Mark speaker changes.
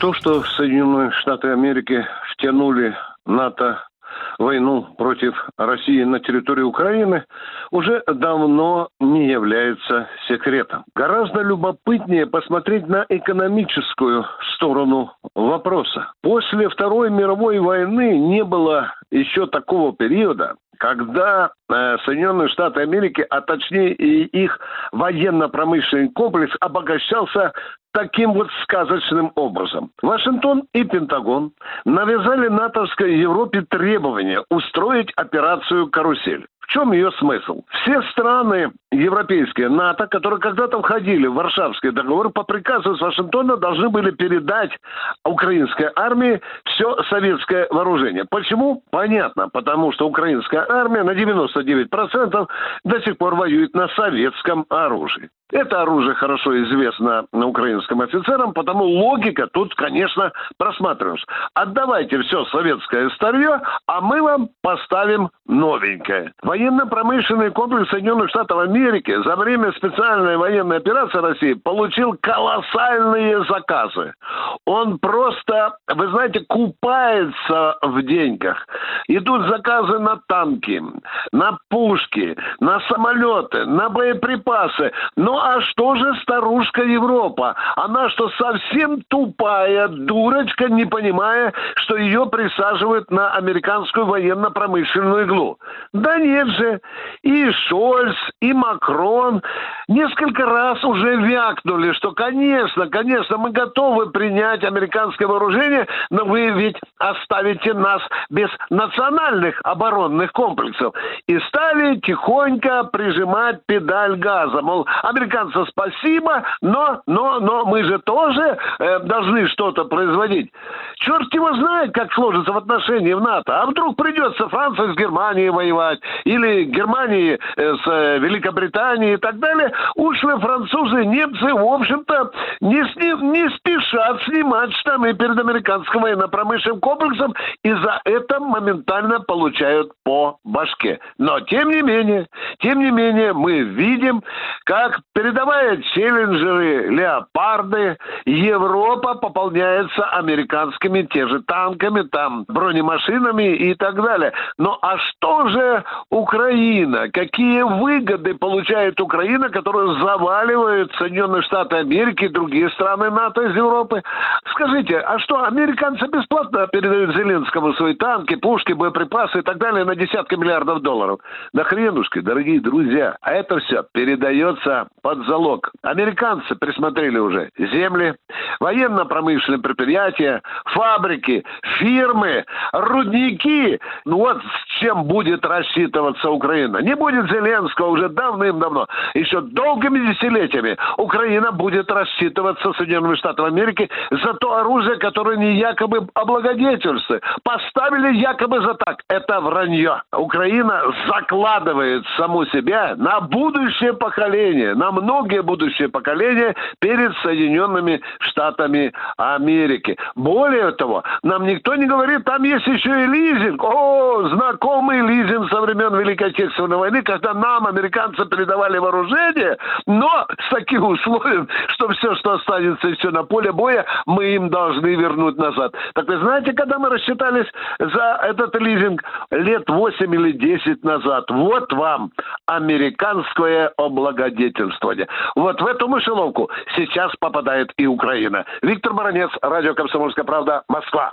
Speaker 1: То, что Соединенные Штаты Америки втянули НАТО войну против России на территории Украины уже давно не является секретом. Гораздо любопытнее посмотреть на экономическую сторону вопроса. После Второй мировой войны не было еще такого периода, когда э, Соединенные Штаты Америки, а точнее и их военно-промышленный комплекс обогащался таким вот сказочным образом. Вашингтон и Пентагон навязали натовской Европе требования устроить операцию «Карусель». В чем ее смысл? Все страны европейские, НАТО, которые когда-то входили в Варшавский договор, по приказу из Вашингтона должны были передать украинской армии все советское вооружение. Почему? Понятно. Потому что украинская армия на 99% до сих пор воюет на советском оружии. Это оружие хорошо известно украинским офицерам, потому логика тут, конечно, просматриваешь. Отдавайте все советское старье, а мы вам поставим новенькое. Военно-промышленный комплекс Соединенных Штатов Америки за время специальной военной операции России получил колоссальные заказы. Он просто, вы знаете, купается в деньгах. Идут заказы на танки, на пушки, на самолеты, на боеприпасы. Но а что же старушка Европа? Она что, совсем тупая дурочка, не понимая, что ее присаживают на американскую военно-промышленную иглу? Да нет же. И Шольц, и Макрон несколько раз уже вякнули, что, конечно, конечно, мы готовы принять американское вооружение, но вы ведь оставите нас без национальных оборонных комплексов. И стали тихонько прижимать педаль газа. Мол, американцам спасибо, но, но, но мы же тоже э, должны что-то производить. Черт его знает, как сложится в отношении в НАТО. А вдруг придется Франция с Германией воевать, или Германии э, с э, Великобританией и так далее. Ушлые французы, немцы, в общем-то, не, сни, не спешат снимать штаны перед американским военно-промышленным комплексом, и за это моментально получают по башке. Но, тем не менее, тем не менее, мы видим, как передавая челленджеры, леопарды, Европа пополняется американскими те же танками, там, бронемашинами и так далее. Но а что же Украина? Какие выгоды получает Украина, которую заваливают Соединенные Штаты Америки и другие страны НАТО из Европы? Скажите, а что, американцы бесплатно передают Зеленскому свои танки, пушки, боеприпасы и так далее на десятки миллиардов долларов? Да хренушки, дорогие друзья. А это все передается под залог. Американцы присмотрели уже земли, военно-промышленные предприятия, фабрики, фирмы, рудники. Ну вот чем будет рассчитываться Украина. Не будет Зеленского уже давным-давно. Еще долгими десятилетиями Украина будет рассчитываться Соединенными Штатами Америки за то оружие, которое не якобы облагодетельствует. Поставили якобы за так. Это вранье. Украина закладывает саму себя на будущее поколение, на многие будущие поколения перед Соединенными Штатами Америки. Более того, нам никто не говорит, там есть еще и лизинг. О, знакомый лизинг со времен Великой Отечественной войны, когда нам, американцы, передавали вооружение, но с таким условием, что все, что останется еще на поле боя, мы им должны вернуть назад. Так вы знаете, когда мы рассчитались за этот лизинг? Лет 8 или 10 назад. Вот вам американское облагодетельство исходе. Вот в эту мышеловку сейчас попадает и Украина. Виктор Баранец, Радио «Комсомольская правда», Москва.